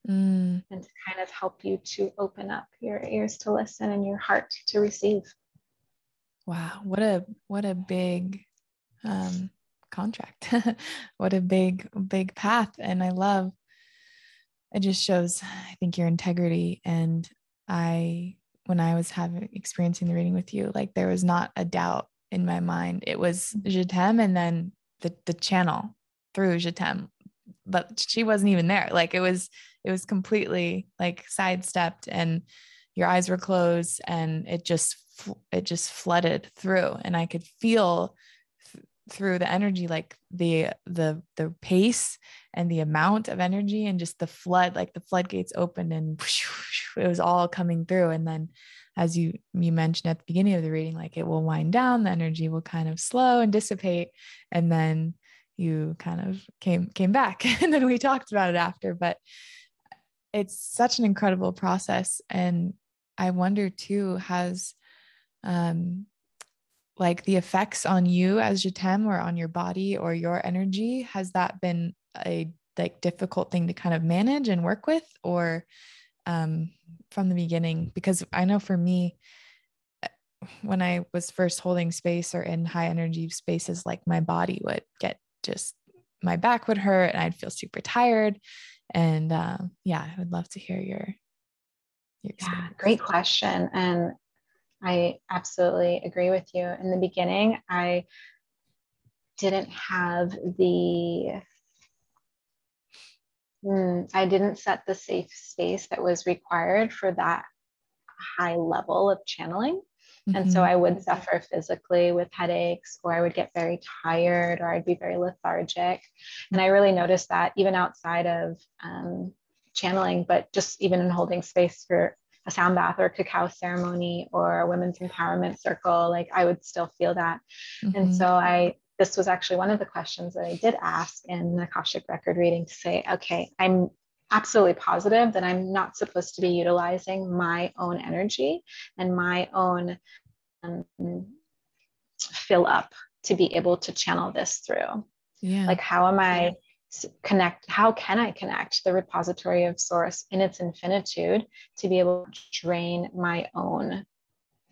Mm. And to kind of help you to open up your ears to listen and your heart to receive. Wow, what a what a big um, contract. what a big big path, and I love. It just shows, I think, your integrity. And I, when I was having experiencing the reading with you, like there was not a doubt in my mind. It was Je and then the the channel through Je but she wasn't even there. Like it was it was completely like sidestepped, and your eyes were closed, and it just it just flooded through, and I could feel through the energy like the the the pace and the amount of energy and just the flood like the floodgates opened and it was all coming through. And then as you you mentioned at the beginning of the reading like it will wind down the energy will kind of slow and dissipate. And then you kind of came came back and then we talked about it after. But it's such an incredible process. And i wonder too has um like the effects on you as t'aime or on your body or your energy has that been a like difficult thing to kind of manage and work with? Or um, from the beginning? Because i know for me when i was first holding space or in high energy spaces like my body would get just my back would hurt and i'd feel super tired. And uh, yeah i would love to hear your, your yeah great question. And I absolutely agree with you. In the beginning, I didn't have the mm, I didn't set the safe space that was required for that high level of channeling. Mm-hmm. And so mm-hmm. I would suffer physically with headaches, or I would get very tired, or I'd be very lethargic. And I really noticed that even outside of um, channeling, but just even in holding space for a sound bath or a cacao ceremony or a women's empowerment circle, like I would still feel that. Mm-hmm. And so I, this was actually one of the questions that I did ask in the Akashic record reading to say, okay, I'm absolutely positive that I'm not supposed to be utilizing my own energy and my own um, fill up to be able to channel this through. Yeah. Like, how am I connect how can i connect the repository of source in its infinitude to be able to drain my own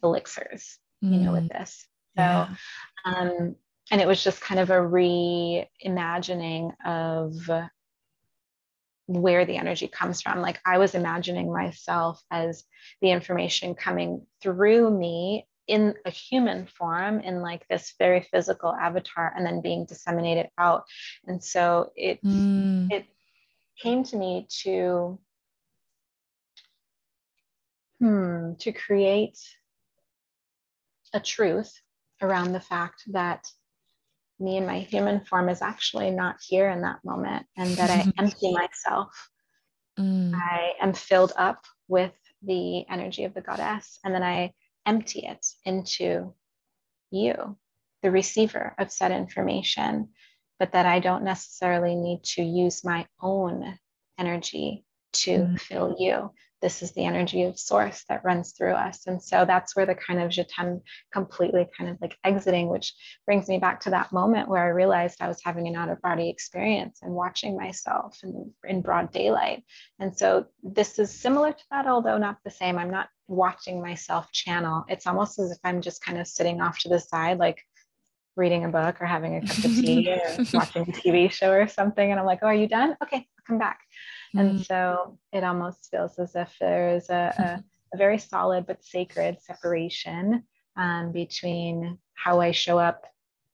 elixirs mm. you know with mm. this so yeah. um and it was just kind of a reimagining of where the energy comes from like i was imagining myself as the information coming through me in a human form in like this very physical avatar and then being disseminated out and so it mm. it came to me to hmm, to create a truth around the fact that me and my human form is actually not here in that moment and that I empty myself. Mm. I am filled up with the energy of the goddess and then I empty it into you, the receiver of said information, but that I don't necessarily need to use my own energy to mm. fill you, this is the energy of source that runs through us. And so that's where the kind of Jetaime completely kind of like exiting, which brings me back to that moment where I realized I was having an out of body experience and watching myself in, in broad daylight. And so this is similar to that, although not the same. I'm not watching myself channel. It's almost as if I'm just kind of sitting off to the side, like reading a book or having a cup of tea or watching a TV show or something. And I'm like, oh, are you done? Okay, I'll come back. Mm. And so it almost feels as if there's a, a, a very solid but sacred separation um, between how I show up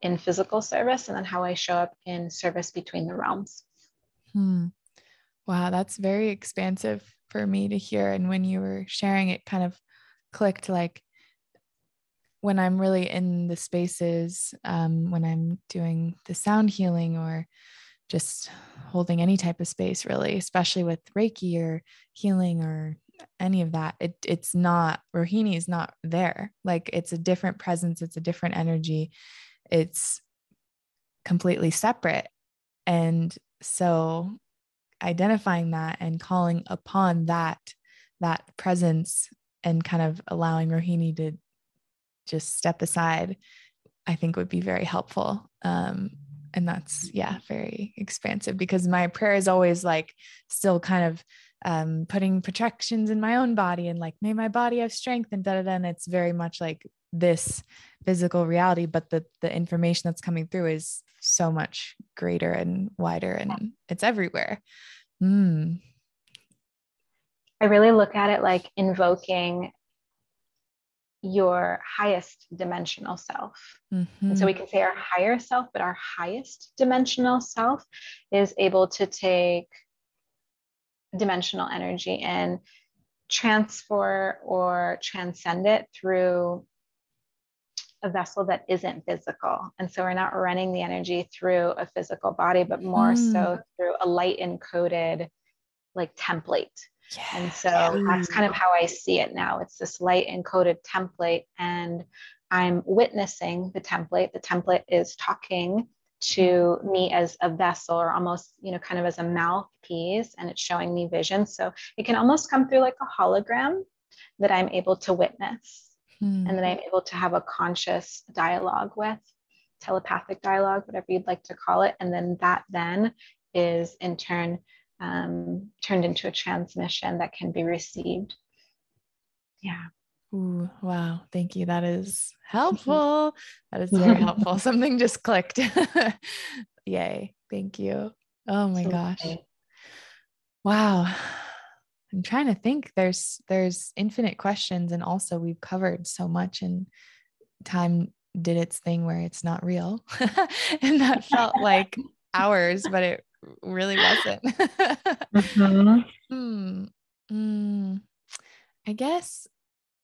in physical service and then how I show up in service between the realms. Hmm. Wow, that's very expansive for me to hear. And when you were sharing it, kind of clicked like when I'm really in the spaces, um, when I'm doing the sound healing or just holding any type of space, really, especially with Reiki or healing or any of that, it, it's not, Rohini is not there. Like it's a different presence, it's a different energy, it's completely separate. And so identifying that and calling upon that, that presence and kind of allowing Rohini to just step aside, I think would be very helpful. Um, and that's, yeah, very expansive because my prayer is always like still kind of um, putting protections in my own body and like, may my body have strength and da da da. And it's very much like this physical reality, but the, the information that's coming through is so much greater and wider and it's everywhere. Mm. I really look at it like invoking your highest dimensional self. Mm-hmm. And so we mm-hmm. can say our higher self, but our highest dimensional self is able to take dimensional energy and transfer or transcend it through a vessel that isn't physical. And so we're not running the energy through a physical body, but more mm. so through a light encoded like template and so that's kind of how I see it now. It's this light encoded template, and I'm witnessing the template. The template is talking to me as a vessel or almost, you know, kind of as a mouthpiece, and it's showing me vision. So it can almost come through like a hologram that I'm able to witness hmm. and that I'm able to have a conscious dialogue with, telepathic dialogue, whatever you'd like to call it. And then that then is in turn um, turned into a transmission that can be received. Yeah. Ooh, wow. Thank you. That is helpful. That is very helpful. Something just clicked. Yay. Thank you. Oh my gosh. Wow. I'm trying to think. There's there's infinite questions and also we've covered so much and time did its thing where it's not real. and that felt like hours, but it really wasn't. mm-hmm. hmm. Mm. I guess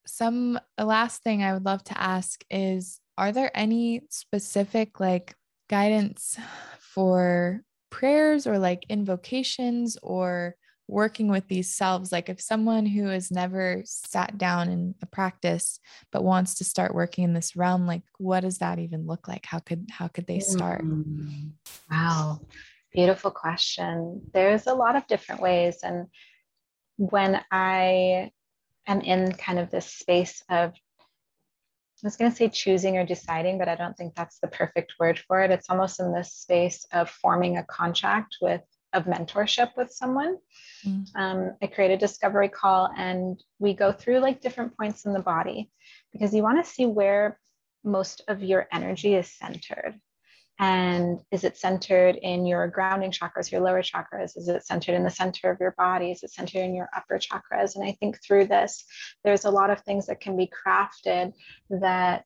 some last thing I would love to ask is are there any specific like guidance for prayers or like invocations or working with these selves like if someone who has never sat down in a practice but wants to start working in this realm like what does that even look like how could how could they start mm. wow Beautiful question. There's a lot of different ways. And when I am in kind of this space of, I was going to say choosing or deciding, but I don't think that's the perfect word for it. It's almost in this space of forming a contract with, of mentorship with someone. Mm. Um, I create a discovery call and we go through like different points in the body because you want to see where most of your energy is centered. And is it centered in your grounding chakras, your lower chakras? Is it centered in the center of your body? Is it centered in your upper chakras? And I think through this, there's a lot of things that can be crafted that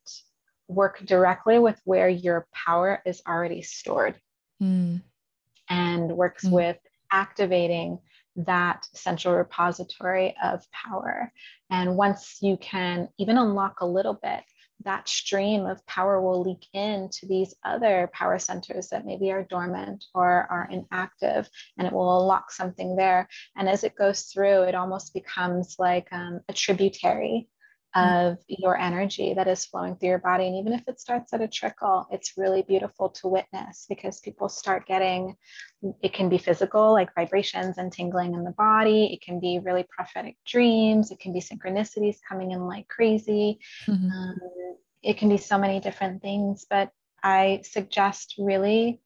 work directly with where your power is already stored mm. And works mm. with activating that central repository of power. And once you can even unlock a little bit that stream of power will leak into these other power centers that maybe are dormant or are inactive, and it will unlock something there. And as it goes through, it almost becomes like um, a tributary of your energy that is flowing through your body. And even if it starts at a trickle, it's really beautiful to witness because people start getting it can be physical, like vibrations and tingling in the body. It can be really prophetic dreams. It can be synchronicities coming in like crazy. Mm-hmm. Um, it can be so many different things, but I suggest really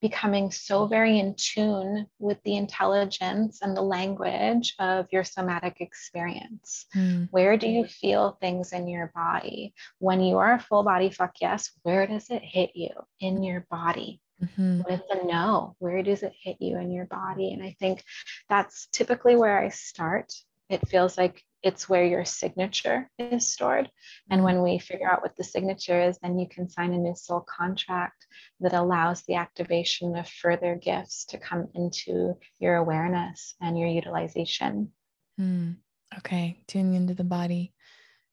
becoming so very in tune with the intelligence and the language of your somatic experience. Mm. Where do you feel things in your body? When you are a full body fuck yes, where does it hit you in your body? Mm-hmm. When a no, where does it hit you in your body? And I think that's typically where I start. It feels like it's where your signature is stored. And when we figure out what the signature is, then you can sign a new soul contract that allows the activation of further gifts to come into your awareness and your utilization. Hmm. Okay, tuning into the body.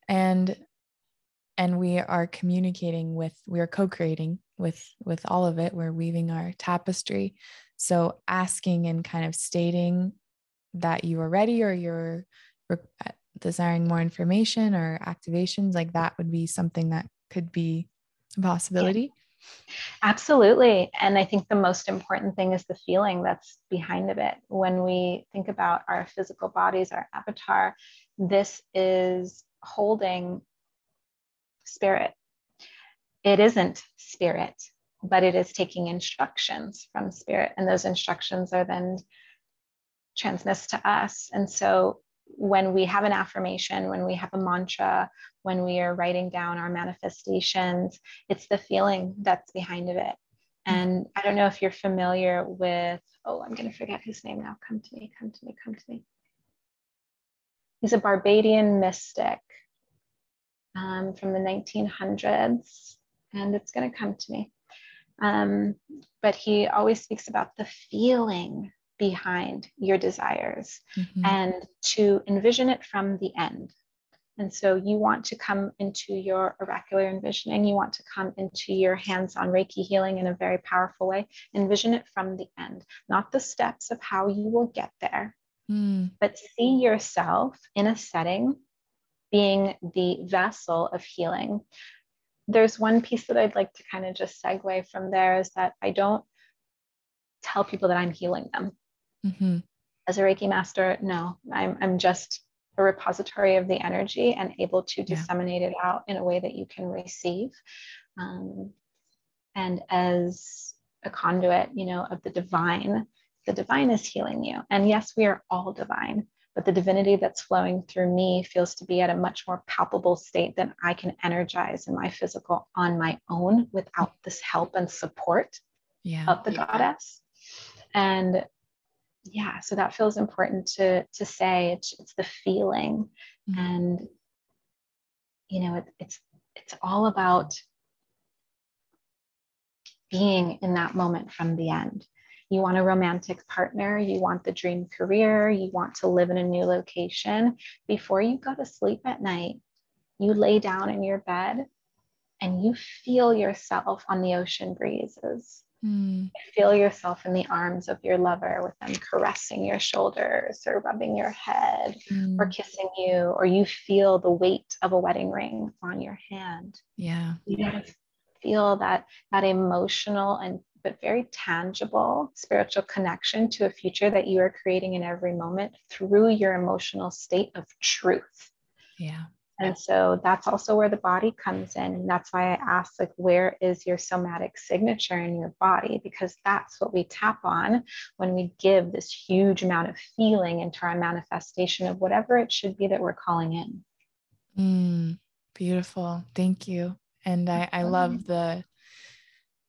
And and we are communicating with we are co-creating with with all of it we're weaving our tapestry so asking and kind of stating that you are ready or you're desiring more information or activations like that would be something that could be a possibility? Yeah. absolutely. And i think the most important thing is the feeling that's behind of it. When we think about our physical bodies our avatar this is holding spirit. It isn't spirit but it is taking instructions from spirit. And those instructions are then transmissed to us. And so when we have an affirmation, when we have a mantra, when we are writing down our manifestations, it's the feeling that's behind of it. And I don't know if you're familiar with, oh, I'm going to forget his name now. Come to me, come to me, come to me. He's a Barbadian mystic um, from the 1900s, and it's going to come to me. Um, but he always speaks about the feeling behind your desires mm-hmm. and to envision it from the end. And so you want to come into your oracular envisioning, you want to come into your hands on Reiki healing in a very powerful way. Envision it from the end, not the steps of how you will get there, mm. but see yourself in a setting being the vessel of healing. There's one piece that I'd like to kind of just segue from there is that I don't tell people that I'm healing them. Mm-hmm. As a Reiki master, no, I'm, I'm just a repository of the energy and able to disseminate it out in a way that you can receive. Um, and as a conduit, you know, of the divine, the divine is healing you. And yes, we are all divine, but the divinity that's flowing through me feels to be at a much more palpable state than I can energize in my physical on my own without this help and support yeah. of the yeah. goddess. And yeah so that feels important to to say. It's, it's the feeling mm-hmm. and you know it, it's it's all about being in that moment from the end. You want a romantic partner you want the dream career you want to live in a new location. Before you go to sleep at night you lay down in your bed and you feel yourself on the ocean breezes Mm. Feel yourself in the arms of your lover with them caressing your shoulders or rubbing your head mm. or kissing you, or you feel the weight of a wedding ring on your hand. Yeah. You gotta feel that that emotional and but very tangible spiritual connection to a future that you are creating in every moment through your emotional state of truth. Yeah. And so that's also where the body comes in. And that's why I asked, like, where is your somatic signature in your body? Because that's what we tap on when we give this huge amount of feeling into our manifestation of whatever it should be that we're calling in. Mm, beautiful. Thank you. And I, I love the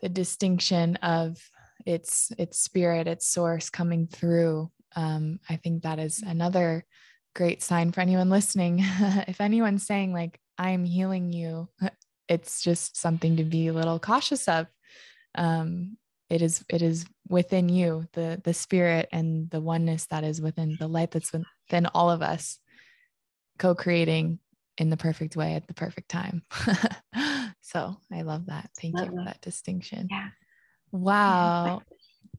the distinction of its its spirit, its source coming through. Um, I think that is another great sign for anyone listening. if anyone's saying, like, I'm healing you, it's just something to be a little cautious of. Um, it is it is within you the the spirit and the oneness that is within the light that's within all of us co-creating in the perfect way at the perfect time. So i love that. Thank love you for that distinction. Yeah. Wow. Yeah.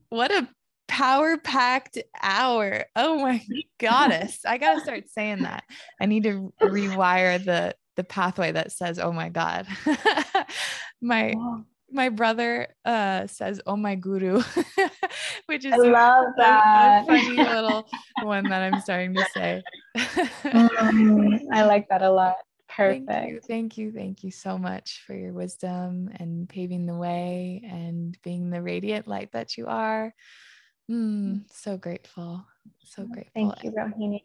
what a power packed hour. Oh my goddess. I got to start saying that. I need to rewire the the pathway that says, "Oh my god." my my brother uh says, "Oh my guru," which is I love that. A, a funny little one that I'm starting to say. mm, I like that a lot. Perfect. Thank you, thank you, thank you so much for your wisdom and paving the way and being the radiant light that you are. Mm, so grateful. So grateful. Thank you, Rohini.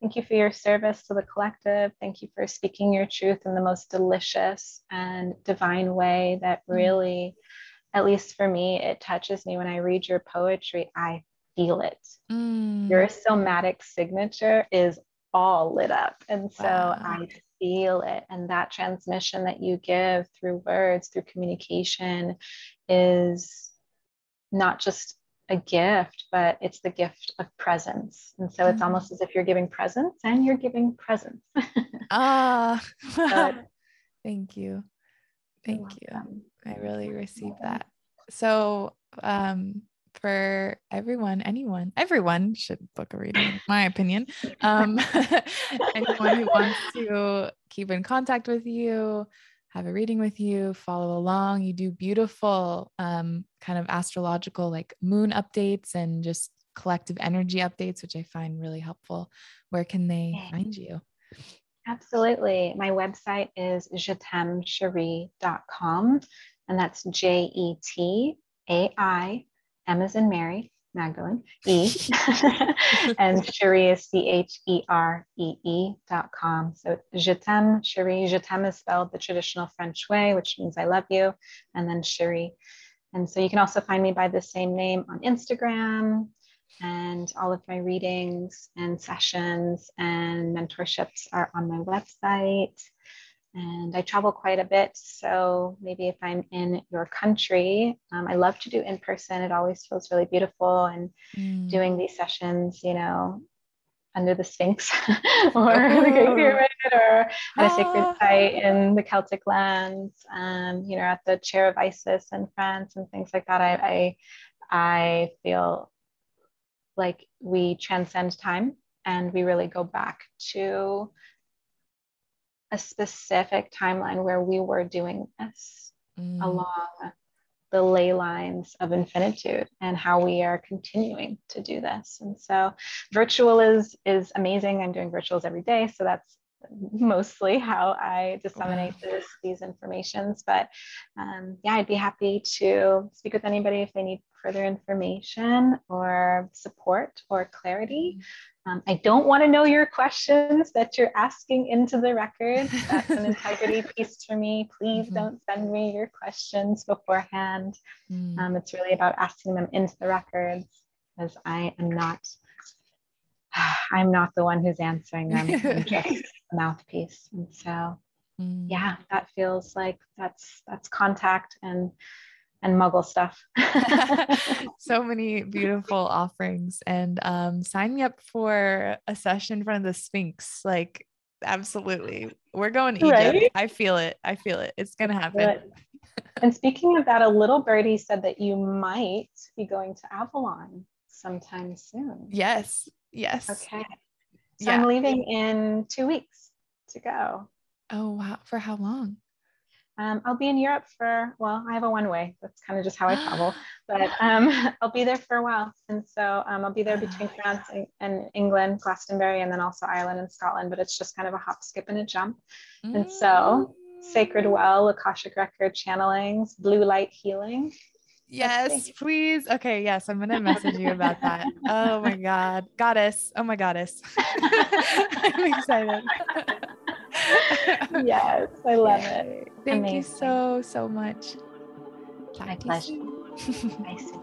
Thank you for your service to the collective. Thank you for speaking your truth in the most delicious and divine way that mm. really, at least for me, it touches me when I read your poetry. I feel it. Mm. Your somatic signature is all lit up. And so wow. I feel it. And that transmission that you give through words, through communication, is not just a gift, but it's the gift of presence. And so it's mm-hmm. almost as if you're giving presence and you're giving presence. Ah, uh, thank you. Thank you. I really received that. So, um, for everyone, anyone, everyone should book a reading, my opinion. Um, anyone who wants to keep in contact with you, have a reading with you, follow along. You do beautiful um, kind of astrological, like moon updates and just collective energy updates, which I find really helpful. Where can they find you? Absolutely. My website is jetaimecheree.com, and that's J E T A I in Mary, Magdalene, E, and Cheree is C H E R E E dot com. So je t'aime, Cheree. Je t'aime is spelled the traditional French way, which means I love you, and then Cheree. And so you can also find me by the same name on Instagram, and all of my readings and sessions and mentorships are on my website and I travel quite a bit. So maybe if I'm in your country, um, I love to do in person. It always feels really beautiful. And mm. doing these sessions, you know, under the Sphinx or the Great oh. Pyramid or at a sacred ah. site in the Celtic lands, um, you know, at the Chair of Isis in France and things like that. I, I, I feel like we transcend time and we really go back to a specific timeline where we were doing this mm. along the ley lines of infinitude and how we are continuing to do this. And so virtual is is amazing. I'm doing virtuals every day. So that's mostly how I disseminate this, these informations. But um, yeah, I'd be happy to speak with anybody if they need further information or support or clarity. Um, I don't want to know your questions that you're asking into the record. That's an integrity piece for me. Please mm-hmm. don't send me your questions beforehand. Mm. Um, it's really about asking them into the records because I am not. I'm not the one who's answering them. I'm just a mouthpiece, and so mm. yeah, that feels like that's that's contact and and muggle stuff. so many beautiful offerings. And um, sign me up for a session in front of the Sphinx. Like, absolutely. We're going to Egypt. Right? I feel it. I feel it. It's going to happen. and speaking of that, a little birdie said that you might be going to Avalon sometime soon. Yes. Yes. Okay. So yeah. I'm leaving in two weeks to go. Oh, wow. For how long? Um, I'll be in Europe for, well, I have a one way. That's kind of just how I travel, but um, I'll be there for a while. And so um, I'll be there between France and, and, England, Glastonbury, and then also Ireland and Scotland, but it's just kind of a hop, skip, and a jump. Mm. And so Sacred Well, Akashic Record channelings, blue light healing. Yes, please. Okay, yes, I'm gonna message you about that. Oh my god, goddess. Oh my goddess. I'm excited. yes, I love it. Thank Amazing. you so, so much. Talk My pleasure. Bye.